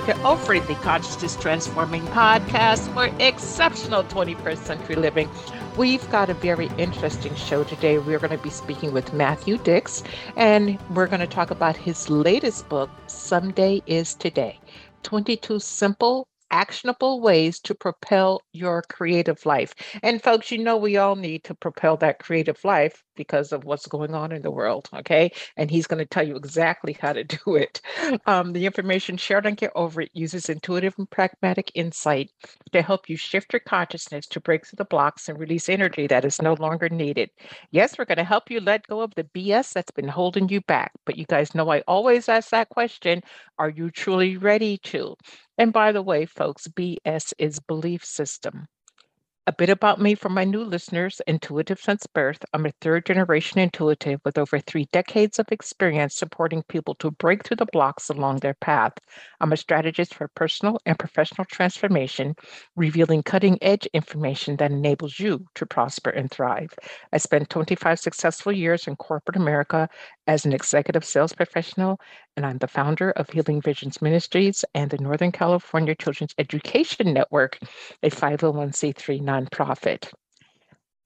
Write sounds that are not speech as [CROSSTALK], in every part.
Get Over the Consciousness Transforming Podcast for exceptional 21st century living. We've got a very interesting show today. We're going to be speaking with Matthew Dicks, and we're going to talk about his latest book, Someday is Today 22 Simple actionable ways to propel your creative life. And folks, you know, we all need to propel that creative life because of what's going on in the world. Okay. And he's going to tell you exactly how to [LAUGHS] do it. Um, the information shared on Get Over It uses intuitive and pragmatic insight to help you shift your consciousness to break through the blocks and release energy that is no longer needed. Yes, we're going to help you let go of the BS that's been holding you back. But you guys know I always ask that question Are you truly ready to? And by the way, folks, BS is belief system. A bit about me for my new listeners intuitive since birth. I'm a third generation intuitive with over three decades of experience supporting people to break through the blocks along their path. I'm a strategist for personal and professional transformation, revealing cutting edge information that enables you to prosper and thrive. I spent 25 successful years in corporate America as an executive sales professional, and I'm the founder of Healing Visions Ministries and the Northern California Children's Education Network, a 501c3 nonprofit.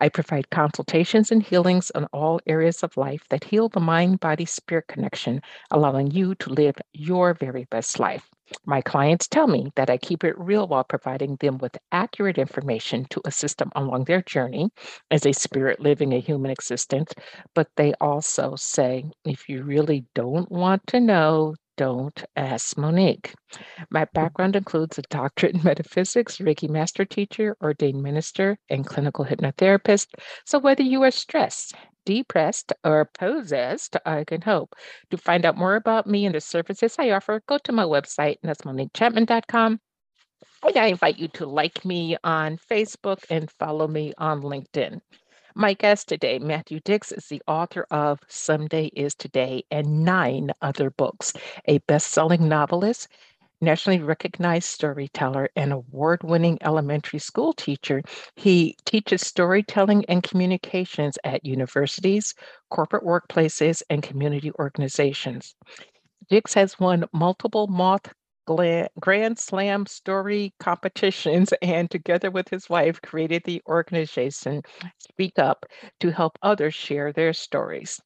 I provide consultations and healings on all areas of life that heal the mind body spirit connection, allowing you to live your very best life. My clients tell me that I keep it real while providing them with accurate information to assist them along their journey as a spirit living a human existence. But they also say, if you really don't want to know, don't ask Monique. My background includes a doctorate in [LAUGHS] metaphysics, Reiki master teacher, ordained minister, and clinical hypnotherapist. So whether you are stressed, depressed, or possessed, I can help. To find out more about me and the services I offer, go to my website, and. And I invite you to like me on Facebook and follow me on LinkedIn. My guest today, Matthew Dicks, is the author of Someday is Today and nine other books, a best selling novelist, nationally recognized storyteller, and award winning elementary school teacher. He teaches storytelling and communications at universities, corporate workplaces, and community organizations. Dicks has won multiple Moth Grand Slam story competitions and together with his wife created the organization Speak Up to help others share their stories.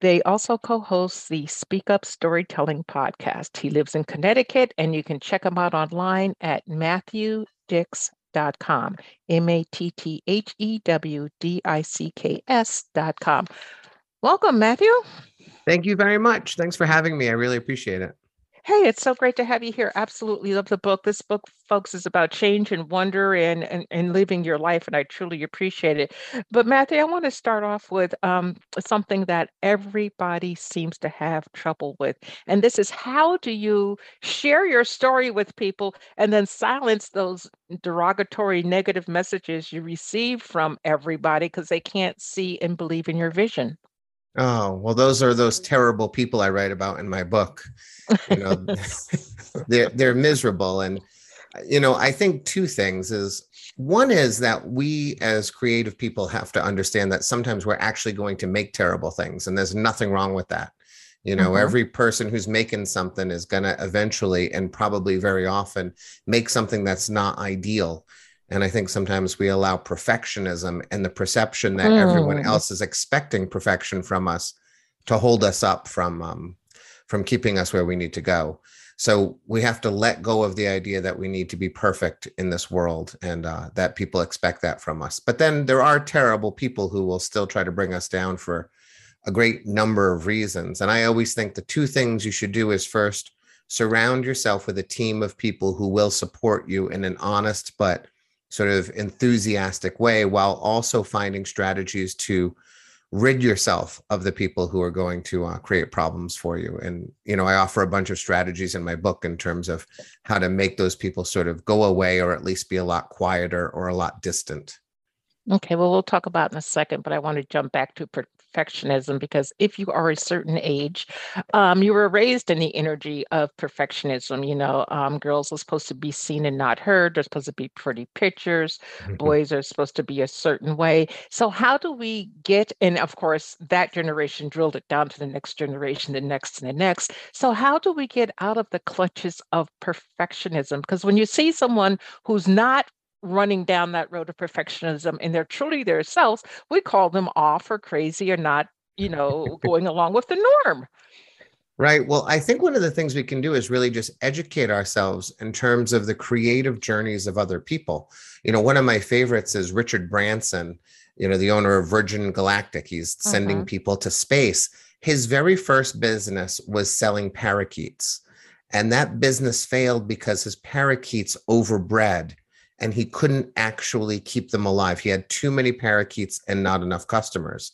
They also co host the Speak Up Storytelling podcast. He lives in Connecticut, and you can check him out online at matthewdicks.com. M A T T H E W D I C K S.com. Welcome, Matthew. Thank you very much. Thanks for having me. I really appreciate it. Hey, it's so great to have you here. Absolutely love the book. This book, folks, is about change and wonder and, and, and living your life, and I truly appreciate it. But Matthew, I want to start off with um, something that everybody seems to have trouble with. And this is how do you share your story with people and then silence those derogatory negative messages you receive from everybody because they can't see and believe in your vision? Oh, well, those are those terrible people I write about in my book. You know, [LAUGHS] [LAUGHS] they're they're miserable. And you know, I think two things is one is that we as creative people have to understand that sometimes we're actually going to make terrible things, and there's nothing wrong with that. You know, mm-hmm. every person who's making something is going to eventually and probably very often make something that's not ideal and I think sometimes we allow perfectionism and the perception that mm. everyone else is expecting perfection from us to hold us up from um, from keeping us where we need to go. So we have to let go of the idea that we need to be perfect in this world and uh, that people expect that from us. But then there are terrible people who will still try to bring us down for a great number of reasons. And I always think the two things you should do is first surround yourself with a team of people who will support you in an honest but sort of enthusiastic way while also finding strategies to rid yourself of the people who are going to uh, create problems for you. And you know i offer a bunch of strategies in my book in terms of how to make those people sort of go away or at least be a lot quieter or a lot distant Okay, well, we'll talk about in a second, but I want to jump back to perfectionism because if you are a certain age, um, you were raised in the energy of perfectionism. You know, um, girls are supposed to be seen and not heard. They're supposed to be pretty pictures. [LAUGHS] Boys are supposed to be a certain way. So, how do we get, and of course, that generation drilled it down to the next generation, the next, and the next. So, how do we get out of the clutches of perfectionism? Because when you see someone who's not running down that road of perfectionism and they're truly their selves, we call them off or crazy or not, you know, [LAUGHS] going along with the norm. Right. Well, I think one of the things we can do is really just educate ourselves in terms of the creative journeys of other people. You know, one of my favorites is Richard Branson, you know, the owner of Virgin Galactic. He's sending uh-huh. people to space. His very first business was selling parakeets. And that business failed because his parakeets overbred and he couldn't actually keep them alive. He had too many parakeets and not enough customers.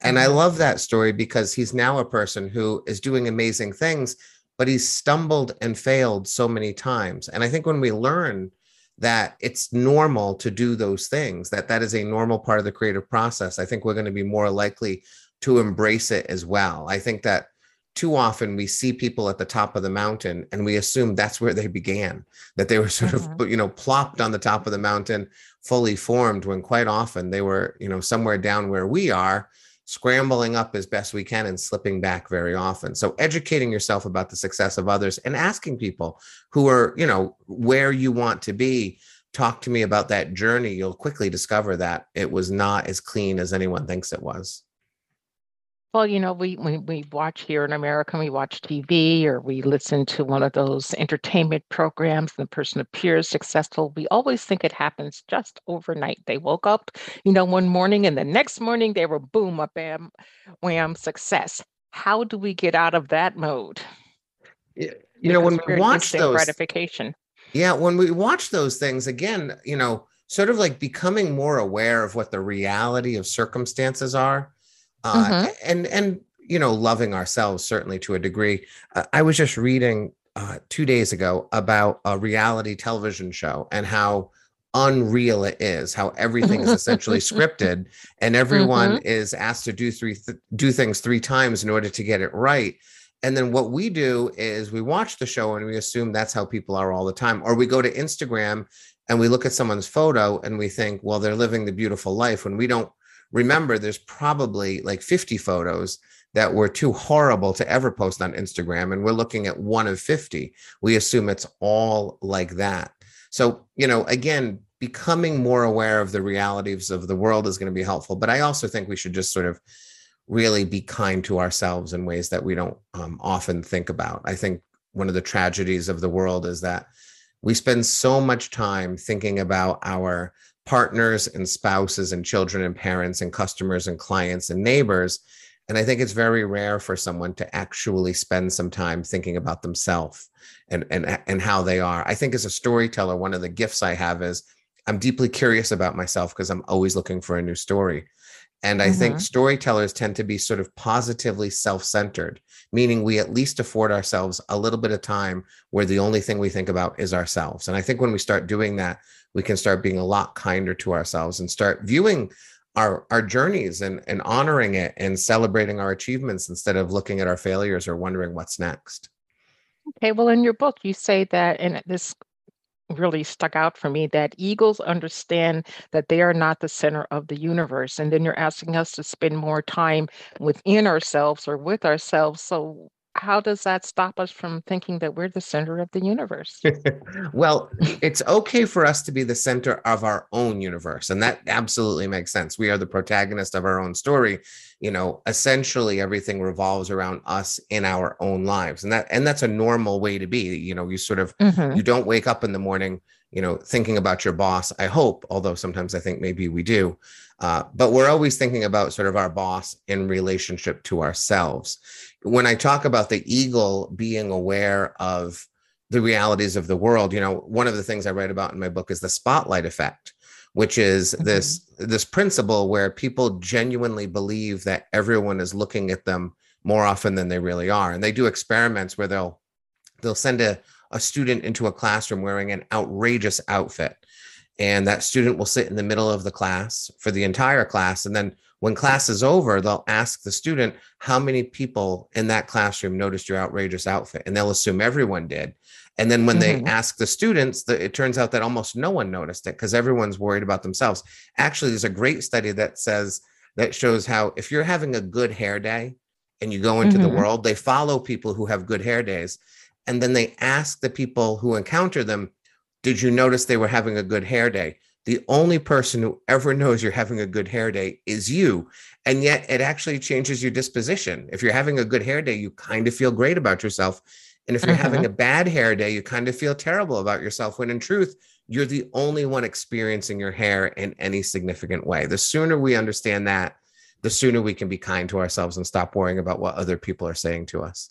And I mm-hmm. love that story because he's now a person who is doing amazing things, but he's stumbled and failed so many times. And I think when we learn that it's normal to do those things, that that is a normal part of the creative process, I think we're going to be more likely to embrace it as well. I think that too often we see people at the top of the mountain and we assume that's where they began that they were [LAUGHS] sort mm-hmm. of you know plopped on the top of the mountain fully formed when quite often they were you know somewhere down where we are scrambling up as best we can and slipping back very often. So educating yourself about the success of others and asking people who are you know where you want to be talk to me about that journey. You'll quickly discover that it was not as clean as anyone thinks it was well, you know, we, we we watch here in America, we watch TV or we listen to one of those entertainment programs and the person appears successful. We always think it happens just overnight. They woke up, you know, one morning and the next morning they were boom, a bam, wham, success. How do we get out of that mode? You know, when we watch those gratification. Yeah, when we watch those things again, you know, sort of like becoming more aware of what the reality of circumstances are uh, mm-hmm. and and you know loving ourselves certainly to a degree uh, i was just reading uh, two days ago about a reality television show and how unreal it is how everything is essentially [LAUGHS] scripted and everyone mm-hmm. is asked to do three th- do things three times in order to get it right and then what we do is we watch the show and we assume that's how people are all the time or we go to instagram and we look at someone's photo and we think well they're living the beautiful life when we don't remember there's probably like 50 photos that were too horrible to ever post on Instagram. And we're looking at one of 50. We assume it's all like that. So, you know, again, becoming more aware of the realities of the world is going to be helpful. But I also think we should just sort of really be kind to ourselves in ways that we don't um, often think about. I think one of the tragedies of the world is that we spend so much time thinking about our partners and spouses and children and parents and customers and clients and neighbors. And I think it's very rare for someone to actually spend some time thinking about themselves and, and, and how they are. I think as a storyteller, one of the gifts I have is I'm deeply curious about myself because I'm always looking for a new story. And I mm-hmm. think storytellers tend to be sort of positively self centered, meaning we at least afford ourselves a little bit of time where the only thing we think about is ourselves. And I think when we start doing that, we can start being a lot kinder to ourselves and start viewing our our journeys and and honoring it and celebrating our achievements instead of looking at our failures or wondering what's next. Okay well in your book you say that and this really stuck out for me that eagles understand that they are not the center of the universe and then you're asking us to spend more time within ourselves or with ourselves. So how does that stop us from thinking that we're the center of the universe? [LAUGHS] well, it's okay for us to be the center of our own universe. And that absolutely makes sense. We are the protagonist of our own story. You know, essentially everything revolves around us in our own lives. And that and that's a normal way to be. You know, you sort of mm-hmm. you don't wake up in the morning, you know, thinking about your boss. I hope, although sometimes I think maybe we do. Uh, but we're always thinking about sort of our boss in relationship to ourselves when I talk about the eagle being aware of the realities of the world, you know, one of the things I write about in my book is the spotlight effect, which is mm-hmm. this this principle where people genuinely believe that everyone is looking at them more often than they really are. And they do experiments where they'll they'll send a, a student into a classroom wearing an outrageous outfit. And that student will sit in the middle of the class for the entire class. And then when class is over they'll ask the student how many people in that classroom noticed your outrageous outfit? And they'll assume everyone did. And then when mm-hmm. they ask the students it turns out that almost no one noticed it because everyone's worried about themselves. Actually there's a great study that says that shows how if you're having a good hair day and you go into mm-hmm. the world they follow people who have good hair days and then they ask the people who encounter them did you notice they were having a good hair day? The only person who ever [LAUGHS] knows you're having a good hair day is you. And yet it actually changes your disposition. If you're having a good hair day, you kind of feel great about yourself. And if you're mm-hmm. having a bad hair day, you kind of feel terrible about yourself when in truth, you're the only one experiencing your hair in any significant way. The sooner we understand that, the sooner we can be kind to ourselves and stop worrying about what other people are saying to us.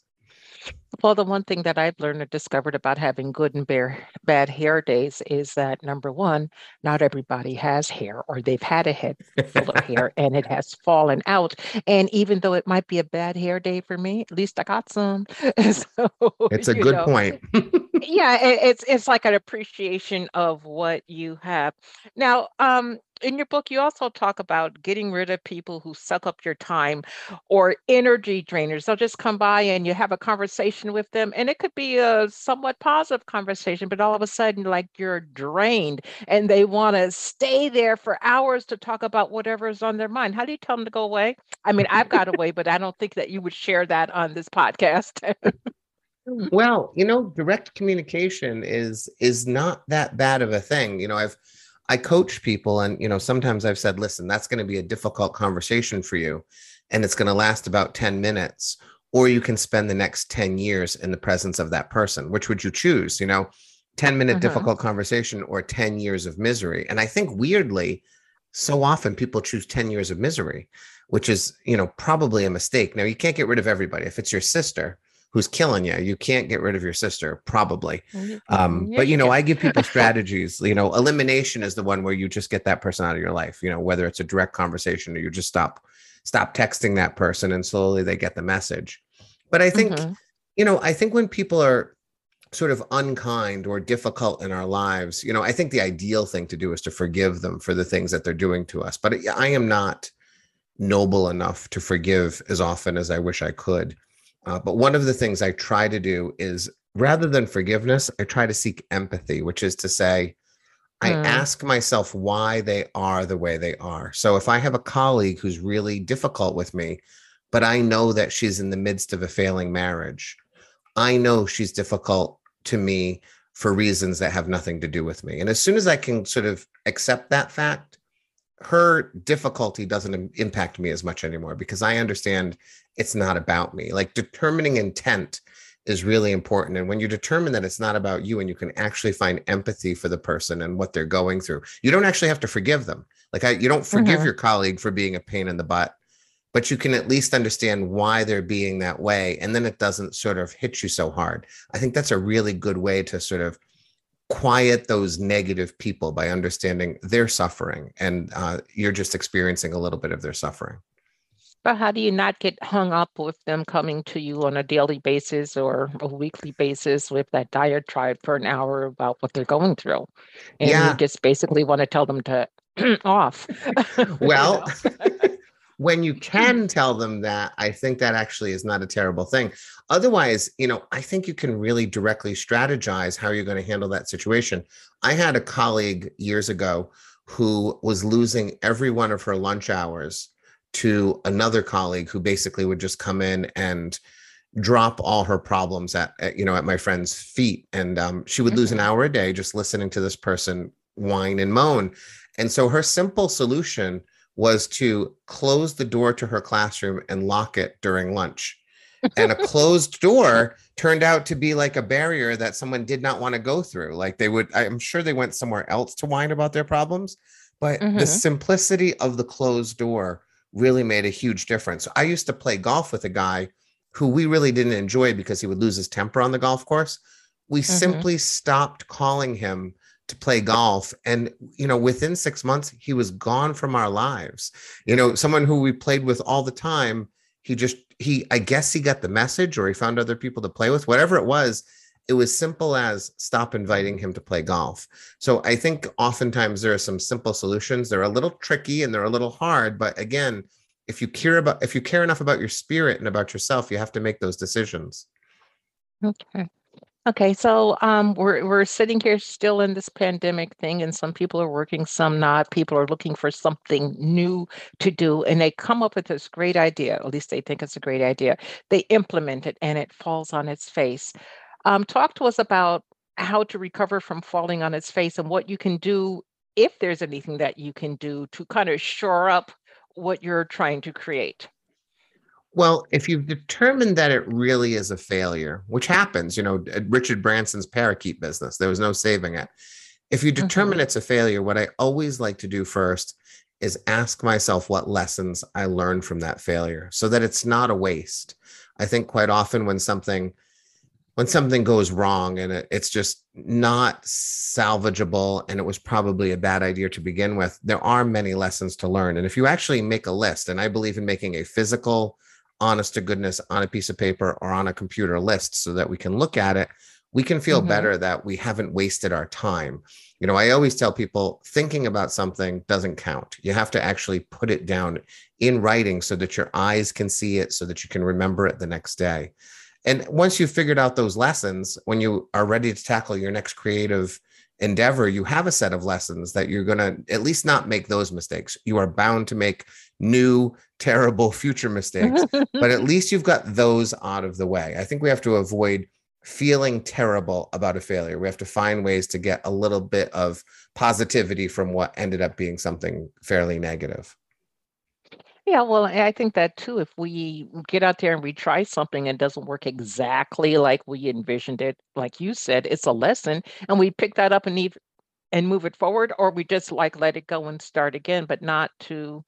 Well, the one thing that I've learned and discovered about having good and bare, bad hair days is that number one, not everybody has hair or they've had a head full of hair [LAUGHS] and it has fallen out. And even though it might be a bad hair day for me, at least I got some. [LAUGHS] so, it's a good know, point. yeah, it, it's it's like an appreciation of what you have. Now, um, in your book, you also talk about getting rid of people who suck up your time or energy drainers. They'll just come by and you have a conversation with them, and it could be a somewhat positive conversation, but all of a sudden, like you're drained and they want to stay there for hours to talk about whatever is on their mind. How do you tell them to go away? I mean, I've got away, but I don't think that you would share that on this podcast. [LAUGHS] well, you know, direct communication is is not that bad of a thing. You know, I've I coach people, and you know, sometimes I've said, listen, that's going to be a difficult conversation for you, and it's going to last about 10 minutes, or you can spend the next 10 years in the presence of that person. Which would you choose? You know, 10 minute uh-huh. difficult conversation or 10 years of misery. And I think weirdly, so often people choose 10 years of misery, which is, you know, probably a mistake. Now, you can't get rid of everybody. If it's your sister, who's killing you. You can't get rid of your sister, probably. Um, but you know, I give [LAUGHS] people strategies. You know, elimination is the one where you just get that person out of your life. You know, whether it's a direct conversation or you just stop stop texting that person, and slowly they get the message. But I think, mm-hmm. you know, I think when people are sort of unkind or difficult in our lives, you know, I think the ideal thing to do is to forgive them for the things that they're doing to us. But I am not noble enough to forgive as often as I wish I could. Uh, but one of the things I try to do is rather than forgiveness, I try to seek empathy, which is to say, I mm. ask myself why they are the way they are. So if I have a colleague who's really difficult with me, but I know that she's in the midst of a failing marriage, I know she's difficult to me for reasons that have nothing to do with me. And as soon as I can sort of accept that fact, her difficulty doesn't impact me as much anymore because I understand it's not about me. Like determining intent is really important. And when you determine that it's not about you and you can actually find empathy for the person and what they're going through, you don't actually have to forgive them. Like I, you don't forgive mm-hmm. your colleague for being a pain in the butt, but you can at least understand why they're being that way. And then it doesn't sort of hit you so hard. I think that's a really good way to sort of quiet those negative people by understanding their suffering and uh, you're just experiencing a little bit of their suffering but how do you not get hung up with them coming to you on a daily basis or a weekly basis with that diatribe for an hour about what they're going through and yeah. you just basically want to tell them to [CLEARS THROAT] off [LAUGHS] well [LAUGHS] when you [LAUGHS] can tell them that, I think that actually is not a terrible thing. Otherwise, you know, I think you can really directly strategize how you're going to handle that situation. I had a colleague years ago who was losing every one of her lunch hours to another colleague who basically would just come in and drop all her problems at, at you know at my friend's feet and um, she would mm-hmm. lose an mm-hmm. hour a day just listening to this person whine and moan and so her simple solution was to close the door to her classroom and lock it during lunch. and a closed door turned out to be like a barrier that someone did not want to go through. Like they would, I'm sure they went somewhere else to whine about their problems, but mm-hmm. the simplicity of the closed door really made a huge difference. I used to play golf with a guy who we really didn't enjoy because he would lose his temper on the golf course. We mm-hmm. simply stopped calling him to play golf and you know within 6 months he was gone from our lives you know someone who we played with all the time he just he i guess he got the message or he found other people to play with whatever it was it was simple as stop inviting him to play golf. So I think oftentimes there are some simple solutions. They're a little tricky and they're a little hard, but again, if you care about if you care enough about your spirit and about yourself, you have to make those decisions. Okay. Okay, so um, we're we're sitting here still in this pandemic thing, and some people are working, some not. People are looking for something new to do, and they come up with this great idea. At least they think it's a great idea. They implement it, and it falls on its face. Um, talk to us about how to recover from falling on its face, and what you can do if there's anything that you can do to kind of shore up what you're trying to create. Well, if you've determined that it really is a failure, which happens, you know, Richard Branson's parakeet business, there was no saving it. If you determine mm-hmm. it's a failure, what I always like to do first is ask myself what lessons I learned from that failure so that it's not a waste. I think quite often when something when something goes wrong and it, it's just not salvageable and it was probably a bad idea to begin with, there are many lessons to learn. And if you actually make a list, and I believe in making a physical honest to goodness on a piece of paper or on a computer list so that we can look at it we can feel mm-hmm. better that we haven't wasted our time you know i always tell people thinking about something doesn't count you have to actually put it down in writing so that your eyes can see it so that you can remember it the next day and once you've figured out those lessons when you are ready to tackle your next creative endeavor, you have a set of lessons that you're going to at least not make those mistakes. You are bound to make new, terrible [LAUGHS] future mistakes, but at [LAUGHS] least you've got those out of the way. I think we have to avoid feeling terrible about a failure. We have to find ways to get a little bit of positivity from what ended up being something fairly negative. Yeah, well, I think that too. If we get out there and we try something and it doesn't work exactly like we envisioned it, like you said, it's a lesson, and we pick that up and need and move it forward, or we just like let it go and start again, but not to,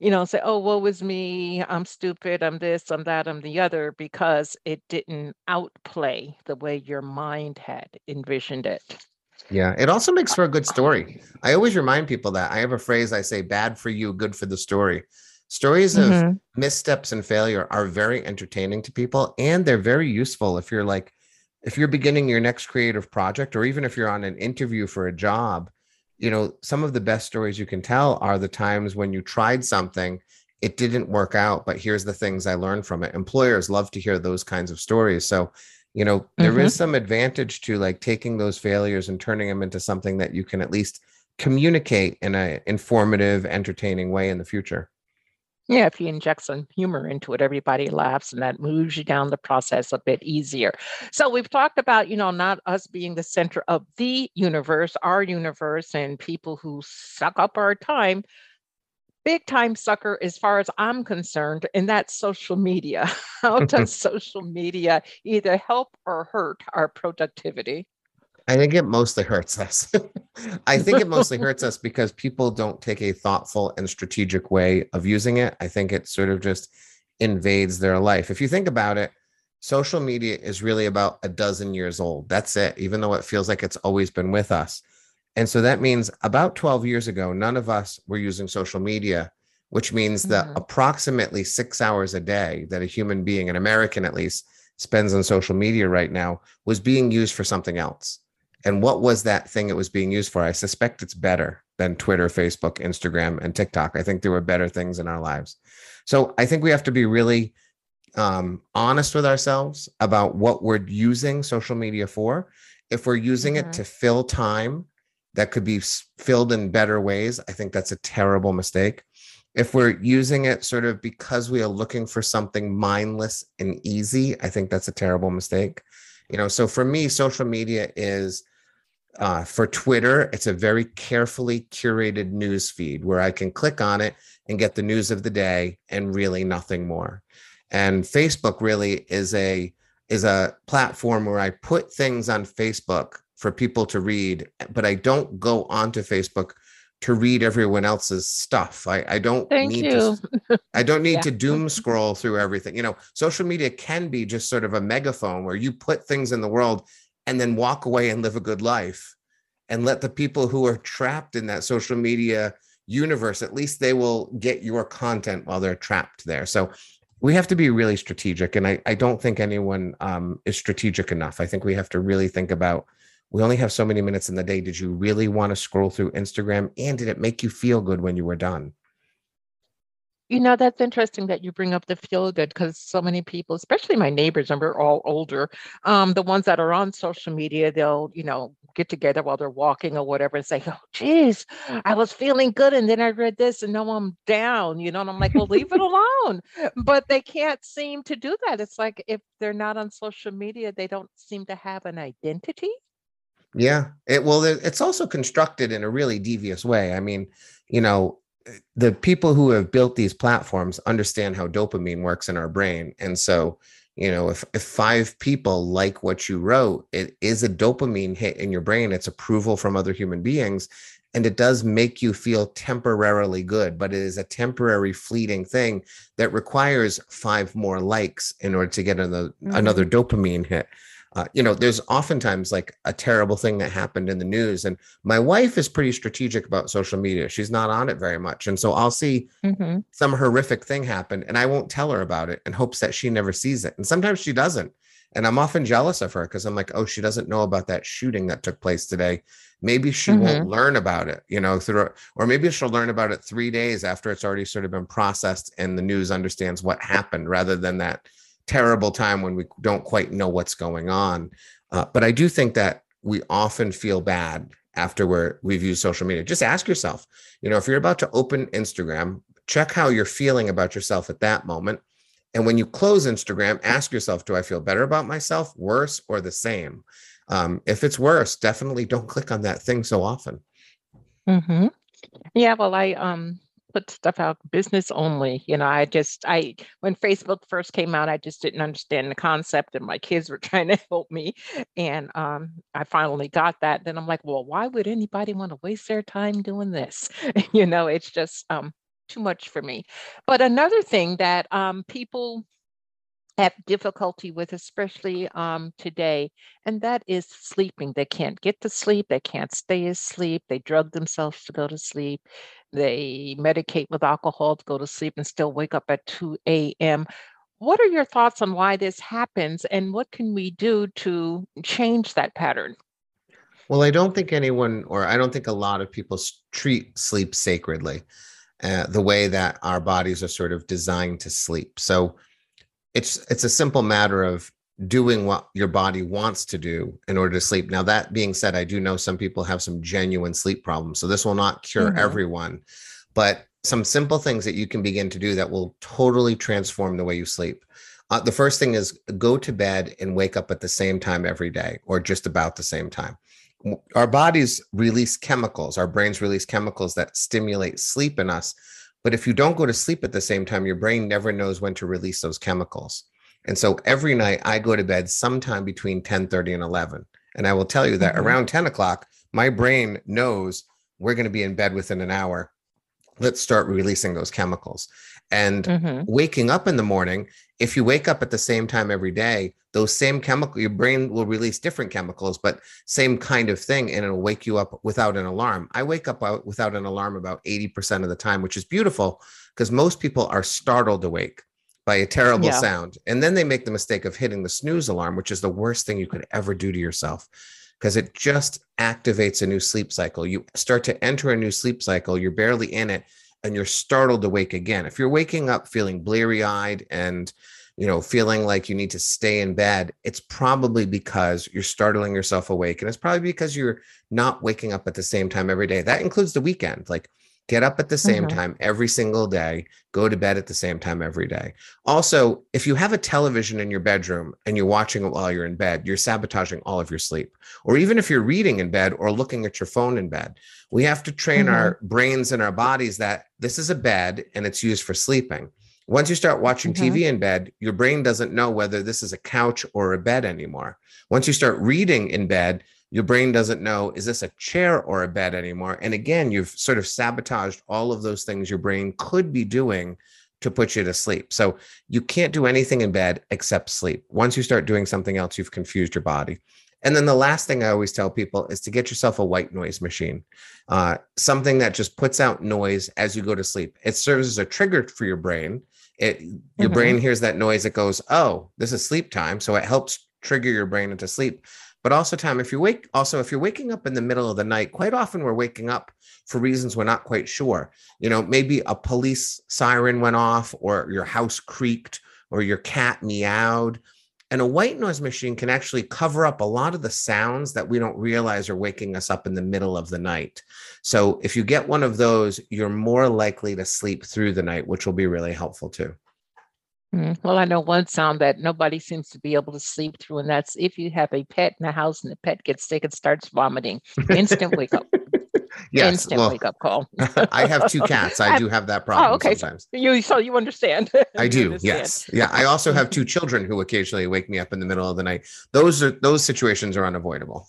you know, say, "Oh, woe is me. I'm stupid. I'm this. I'm that. I'm the other," because it didn't outplay the way your mind had envisioned it. Yeah, it also makes for a good uh-huh. story. I always remind people that I have a phrase I say: "Bad for you, good for the story." Stories mm-hmm. of missteps and failure are very entertaining to people and they're very useful if you're like if you're beginning your next creative project or even if you're on an interview for a job, you know, some of the best stories you can tell are the times when you tried something it didn't work out, but here's the things I learned from it. Employers love to hear those kinds of stories. So, you know, there mm-hmm. is some advantage to like taking those failures and turning them into something that you can at least communicate in a informative, entertaining way in the future. Yeah, if you inject some humor into it, everybody laughs and that moves you down the process a bit easier. So we've talked about, you know, not us being the center of the universe, our universe, and people who suck up our time. Big time sucker, as far as I'm concerned, and that's social media. [LAUGHS] How does [LAUGHS] social media either help or hurt our productivity? I think it mostly hurts [LAUGHS] us. I think it mostly hurts [LAUGHS] us because people don't take a thoughtful and strategic way of using it. I think it sort of just invades their life. If you think about it, social media is really about a dozen years old. That's it, even though it feels like it's always been with us. And so that means about 12 years ago, none of us were using social media, which means mm-hmm. that approximately six hours a day that a human being, an American at least, spends on social media right now was being used for something else. And what was that thing it was being used for? I suspect it's better than Twitter, Facebook, Instagram, and TikTok. I think there were better things in our lives. So I think we have to be really um, honest with ourselves about what we're using social media for. If we're using mm-hmm. it to fill time that could be filled in better ways, I think that's a terrible mistake. If we're using it sort of because we are looking for something mindless and easy, I think that's a terrible mistake. You know, so for me, social media is uh, for Twitter, it's a very carefully curated news feed where I can click on it and get the news of the day and really nothing more. And Facebook really is a is a platform where I put things on Facebook for people to read, but I don't go onto Facebook to read everyone else's stuff. I, I don't Thank need you. to I don't need yeah. to doom scroll through everything. You know, social media can be just sort of a megaphone where you put things in the world and then walk away and live a good life and let the people who are trapped in that social media universe at least they will get your content while they're trapped there. So we have to be really strategic and i, I don't think anyone um, is strategic enough. I think we have to really think about we only have so many minutes in the day. Did you really want to scroll through instagram and did it make you feel good when you were done you know, that's interesting that you bring up the feel good because so many people, especially my neighbors, and we're all older, um, the ones that are on social media, they'll, you know, get together while they're walking or whatever and say, Oh, geez, I was feeling good. And then I read this and now I'm down, you know, and I'm like, Well, leave it alone. But they can't seem to do that. It's like if they're not on social media, they don't seem to have an identity. Yeah. It well, it's also constructed in a really devious way. I mean, you know, the people who have built these platforms understand how dopamine works in our brain. And so, you know, if, if five people like what you wrote, it is a dopamine hit in your brain. It's approval from other human beings. And it does make you feel temporarily good, but it is a temporary fleeting thing that requires five more likes in order to get another, mm-hmm. another dopamine hit uh, you know, there's oftentimes like a terrible thing that happened in the news. And my wife is pretty strategic about social media. She's not on it very much. And so I'll see mm-hmm. some horrific thing happen and I won't tell her about it in hopes that she never sees it. And sometimes she doesn't. And I'm often jealous of her because I'm like, oh, she doesn't know about that shooting that took place today. Maybe she mm-hmm. won't learn about it, you know, through, or maybe she'll learn about it three days after it's already sort of been processed and the news understands what happened rather than that terrible time when we don't quite know what's going on. Uh, but I do think that we often feel bad after we're, we've used social media. Just ask yourself, you know, if you're about to open Instagram, check how you're feeling about yourself at that moment. And when you close Instagram, ask yourself, do I feel better about myself, worse, or the same? Um, if it's worse, definitely don't [LAUGHS] click on that thing so often. Mm-hmm. Yeah, well, I um put stuff out business only. You know, I just I when Facebook first came out, I just didn't understand the concept, and my kids were [LAUGHS] trying to help me, and um, I finally got that. Then I'm like, well, why would anybody want to waste their time doing this? [LAUGHS] you know, it's just um, too much for me. But another thing that um, people have difficulty with, especially um, today, and that is sleeping. They can't get to sleep, they can't stay asleep, they drug themselves to go to sleep, they medicate with alcohol to go to sleep and still wake up at 2 a.m. What are your thoughts on why this happens, and what can we do to change that pattern? Well, I don't think anyone, or I don't think a lot of people treat sleep sacredly, uh, the way that our bodies are sort of designed to sleep. So, it's it's a simple matter of doing what your body wants to do in order to sleep. Now, that being said, I do know some people have some genuine sleep problems. So this will not cure mm-hmm. everyone, but some simple things that you can begin to do that will totally transform the way you sleep. Uh, the first thing is go to bed and wake up at the same time every day or just about the same time. Our bodies release chemicals, our brains release chemicals that stimulate sleep in us but if you don't go to sleep at the same time, your brain never knows when to release those chemicals. And so every night I go to bed sometime between 10 30 and 11. And I will tell you that mm-hmm. around 10 o'clock, my brain knows we're going to be in bed within an hour. Let's start releasing those chemicals. And mm-hmm. waking up in the morning, if you wake up at the same time every day, those same chemical, your brain will release different chemicals, but same kind of thing, and it'll wake you up without an alarm. I wake up without an alarm about 80% of the time, which is beautiful because most people are startled awake by a terrible yeah. sound. And then they make the mistake of hitting the snooze alarm, which is the worst thing you could ever do to yourself because it just activates a new sleep cycle. You start to enter a new sleep cycle, you're barely in it, and you're startled awake again. If you're waking up feeling bleary eyed and you know, feeling like you need to stay in bed, it's probably because you're startling yourself awake. And it's probably because you're not waking up at the same time every day. That includes the weekend. Like get up at the same mm-hmm. time every single day, go to bed at the same time every day. Also, if you have a television in your bedroom and you're watching it while you're in bed, you're sabotaging all of your sleep. Or even if you're reading in bed or looking at your phone in bed, we have to train mm-hmm. our brains and our bodies that this is a bed and it's used for sleeping. Once you start watching mm-hmm. TV in bed, your brain doesn't know whether this is a couch or a bed anymore. Once you start reading in bed, your brain doesn't know is this a chair or a bed anymore. And again, you've sort of sabotaged all of those things your brain could be doing to put you to sleep. So you can't do anything in bed except sleep. Once you start doing something else, you've confused your body. And then the last thing I always tell people is to get yourself a white noise machine, uh, something that just puts out noise as you go to sleep. It serves as a trigger for your brain it your mm-hmm. brain hears that noise it goes oh this is sleep time so it helps trigger your brain into sleep but also time if you wake also if you're waking up in the middle of the night quite often we're waking up for reasons we're not quite sure you know maybe a police siren went off or your house creaked or your cat meowed and a white noise machine can actually cover up a lot of the sounds that we don't realize are waking us up in the middle of the night. So if you get one of those, you're more likely to sleep through the night, which will be really helpful too. Mm, well, I know one sound that nobody seems to be able to sleep through, and that's if you have a pet in the house and the pet gets sick and starts vomiting. Instant wake up. [LAUGHS] yes, instant well, wake up call. [LAUGHS] I have two cats. [LAUGHS] I do have that oh, problem. Oh, okay. Sometimes. You so you understand. I do. Understand. Yes. Yeah. I also have two children who occasionally wake me up in the middle of the night. Those are those situations are unavoidable.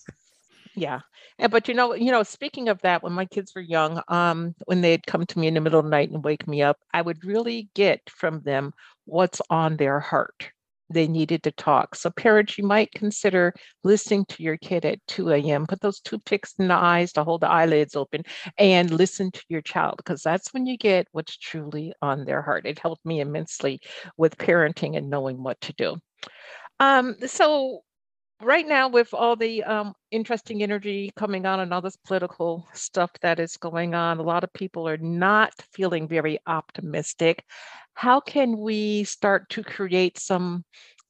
Yeah. And but you know, you know, speaking of that, when my kids were young, um, when they'd come to me in the middle of the night and wake me up, I would really get from them what's on their heart they needed to talk. So, parents, you might consider listening to your kid at 2 a.m. Put those toothpicks in the eyes to hold the eyelids open and listen to your child because that's when you get what's truly on their heart. It helped me immensely with parenting and knowing what to do. Um, so, right now, with all the um, interesting energy coming on and all this political stuff that is going on, a lot of people are not feeling very optimistic how can we start to create some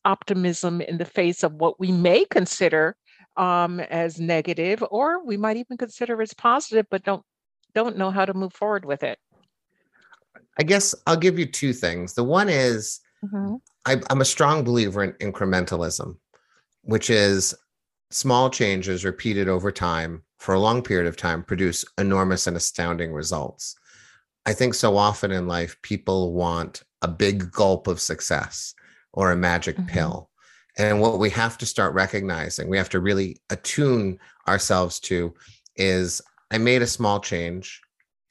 optimism in the face of what we may consider um, as negative, or we might even consider as positive, but don't don't know how to move forward with it? I guess I'll give you two things. The one is mm-hmm. I, I'm a strong believer in incrementalism, which is small changes repeated over time for a long period of time produce enormous and astounding results. I think so often in life, people want a big gulp of success or a magic mm-hmm. pill. And what we have to start recognizing, we have to really attune ourselves to is I made a small change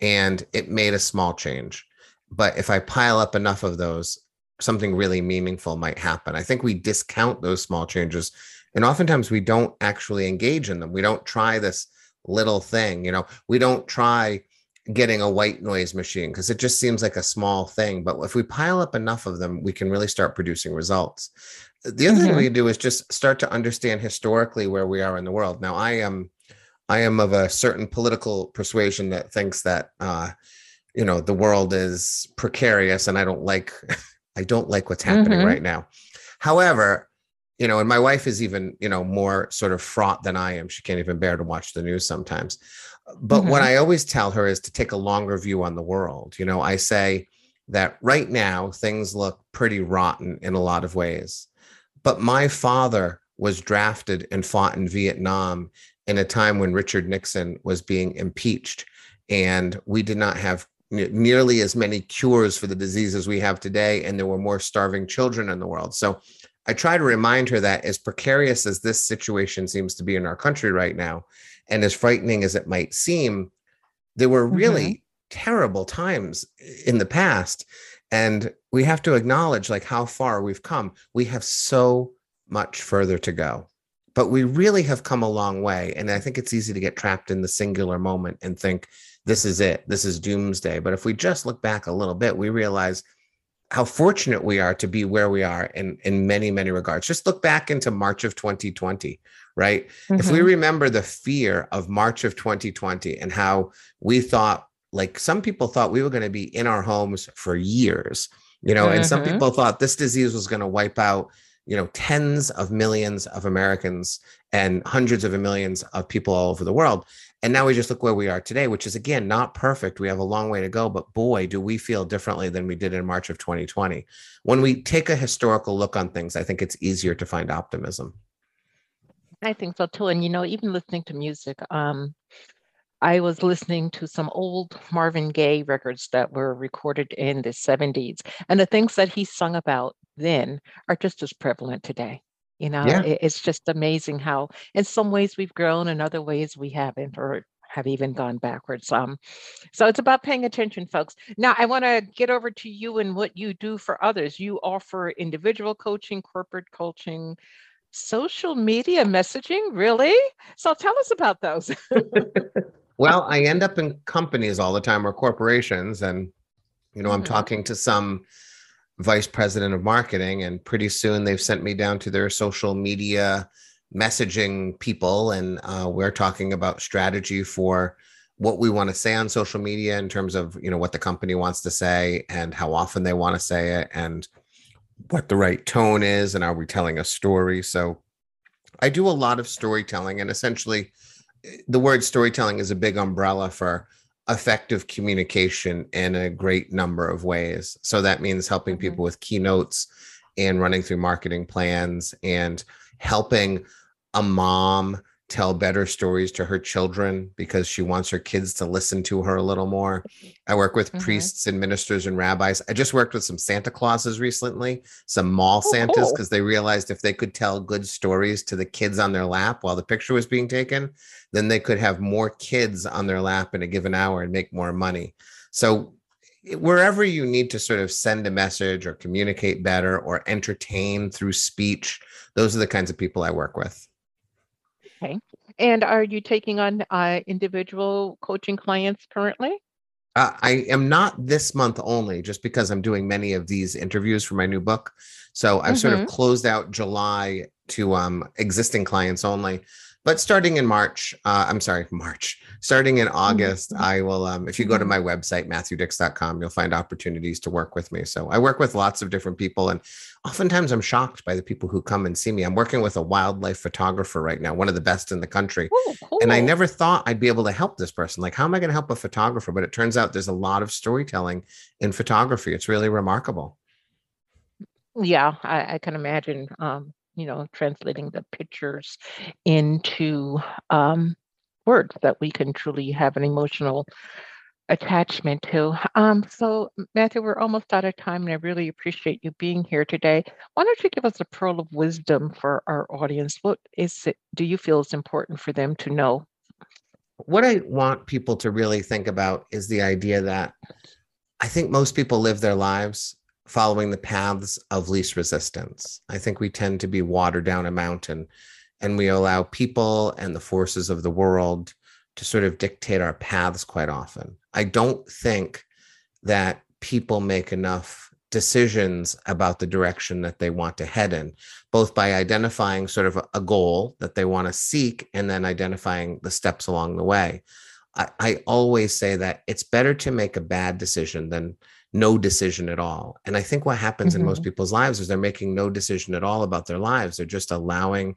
and it made a small change. But if I pile up enough of those, something really meaningful might happen. I think we discount those small changes. And oftentimes we don't actually engage in them. We don't try this little thing. You know, we don't try getting a white noise machine because it just seems like a small thing. But if we pile up enough of them, we can really start producing results. The other mm-hmm. thing we can do is just start to understand historically where we are in the world. Now, I am I am of a certain political persuasion that thinks that uh, you know the world is precarious, and I don't like I don't like what's happening mm-hmm. right now. However, you know, and my wife is even you know more sort of fraught than I am. She can't even bear to watch the news sometimes. But mm-hmm. what I always tell her is to take a longer view on the world. You know, I say that right now things look pretty rotten in a lot of ways. But my father was drafted and fought in Vietnam in a time when Richard Nixon was being impeached. And we did not have nearly as many cures for the diseases we have today. And there were more starving children in the world. So I try to remind her that as precarious as this situation seems to be in our country right now, and as frightening as it might seem, there were really mm-hmm. terrible times in the past. And we have to acknowledge like how far we've come. We have so much further to go. But we really have come a long way. And I think it's easy to get trapped in the singular moment and think, this is it, this is doomsday. But if we just look back a little bit, we realize how fortunate we are to be where we are in in many many regards just look back into march of 2020 right mm-hmm. if we mm-hmm. remember the fear of march of 2020 and how we thought like some people thought we were going to be in our homes for years you know mm-hmm. and some mm-hmm. people thought this disease was going to wipe out you know tens of millions of americans and hundreds of millions of people all over the world and now we just look where we are today, which is again not perfect. We have a long way to go, but boy, do we feel differently than we did in March of 2020. When we take a historical look on things, I think it's easier to find optimism. I think so too. And you know, even listening to music, um, I was listening to some old Marvin Gaye records that were recorded in the 70s. And the things that he sung about then are just as prevalent today. You know, Yeah. it, it's just amazing how, in some ways, we've grown, in other ways, we haven't, or have even gone backwards. Um, so it's about paying attention, folks. Now, I want to get over to you and what you do for others. You offer individual coaching, corporate coaching, social media messaging, really? So tell us about those. [LAUGHS] Well, I end up in companies all the time or corporations, and you know, I'm Mhm. talking to some vice president of marketing. And pretty soon they've sent me down to their social media messaging people. And uh, we're talking about strategy for what we want to say on social media in terms of you know what the company wants to say and how often they want to say it and what the right tone is and are we telling a story so i do a lot of storytelling and essentially the word storytelling is a big umbrella for effective communication in a great number of ways so that means helping mm-hmm. people with keynotes and running through marketing plans and helping a mom tell better stories to her children because she wants her kids to listen to her a little more. I work with mm-hmm. priests and ministers and rabbis. I just worked with some Santa Clauses recently, some mall oh, Santas, because cool. they realized if they could tell good stories to the kids on their lap while the picture was being taken, then they could have more kids on their lap in a given hour and make more money. So wherever you need to sort of send a message or communicate better or entertain through speech, those are the kinds of people I work with. Okay. And are you taking on uh, individual coaching clients currently? Uh, I am not this month only, just because I'm doing many of these interviews for my new book. So I've mm-hmm. sort of mm-hmm. closed out July to um, existing clients only. But starting in March, uh, I'm sorry, March, starting in August, mm-hmm. I will, um, if you go to mm-hmm. my website, matthewdicks.com, you'll find opportunities to work with me. So I work with lots of different people. And oftentimes I'm shocked by the people who come and see me. I'm working with a wildlife photographer right now, one of the best in the country. Ooh, cool. And I never thought I'd be able to help this person. Like, how am I going to help a photographer? But it turns out there's a lot of storytelling in photography. It's really remarkable. Yeah, I, I can imagine. Um, you know, translating the pictures into um, words that we can truly have an emotional attachment to. Um, so, Matthew, we're almost out of time, and I really appreciate you being here today. Why don't you give us a pearl of wisdom for our audience? What is it? Do you feel is important for them to know? What I want people to really think about is the idea that I think most people live their lives following the paths of least resistance. I think we tend to be watered down a mountain and we allow people and the forces of the world to sort of dictate our paths quite often. I don't think that people make enough decisions about the direction that they want to head in, both by identifying sort of a, goal that they want to seek and then identifying the steps along the way. I, I always say that it's better to make a bad decision than no decision at all. And I think what happens mm-hmm. in most mm-hmm. people's lives is they're making no decision at all about their lives. They're just allowing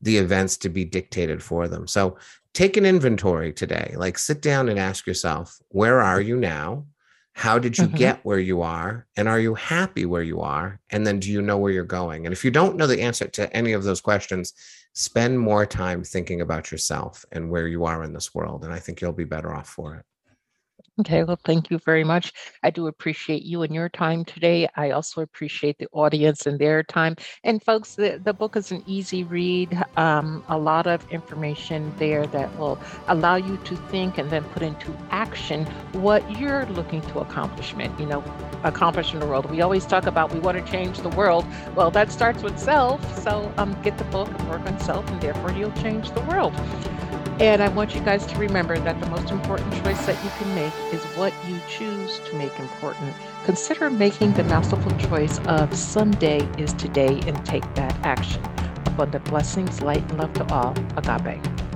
the events to be dictated for them. So take an inventory today. Like sit down and ask yourself, where are you now? How did you mm-hmm. get where you are? And are you happy where you are? And then do you know where you're going? And if you don't know the answer to any of those questions, spend more time thinking about yourself and where you are in this world. And I think you'll be better off for it. Okay, well, thank you very much. I do appreciate you and your time today. I also appreciate the audience and their time. And folks, the, the book is an easy read, um, a lot of information there that will allow you to think and then put into action what you're looking to accomplishment, you know, accomplish in the world. We always talk about we want to change the world. Well, that starts with self. So um, get the book and work on self, and therefore you'll change the world. And I want you guys to remember that the most important choice that you can make is what you choose to make important. Consider making the masterful choice of someday is today and take that action. Abundant blessings, light, and love to all. Agape.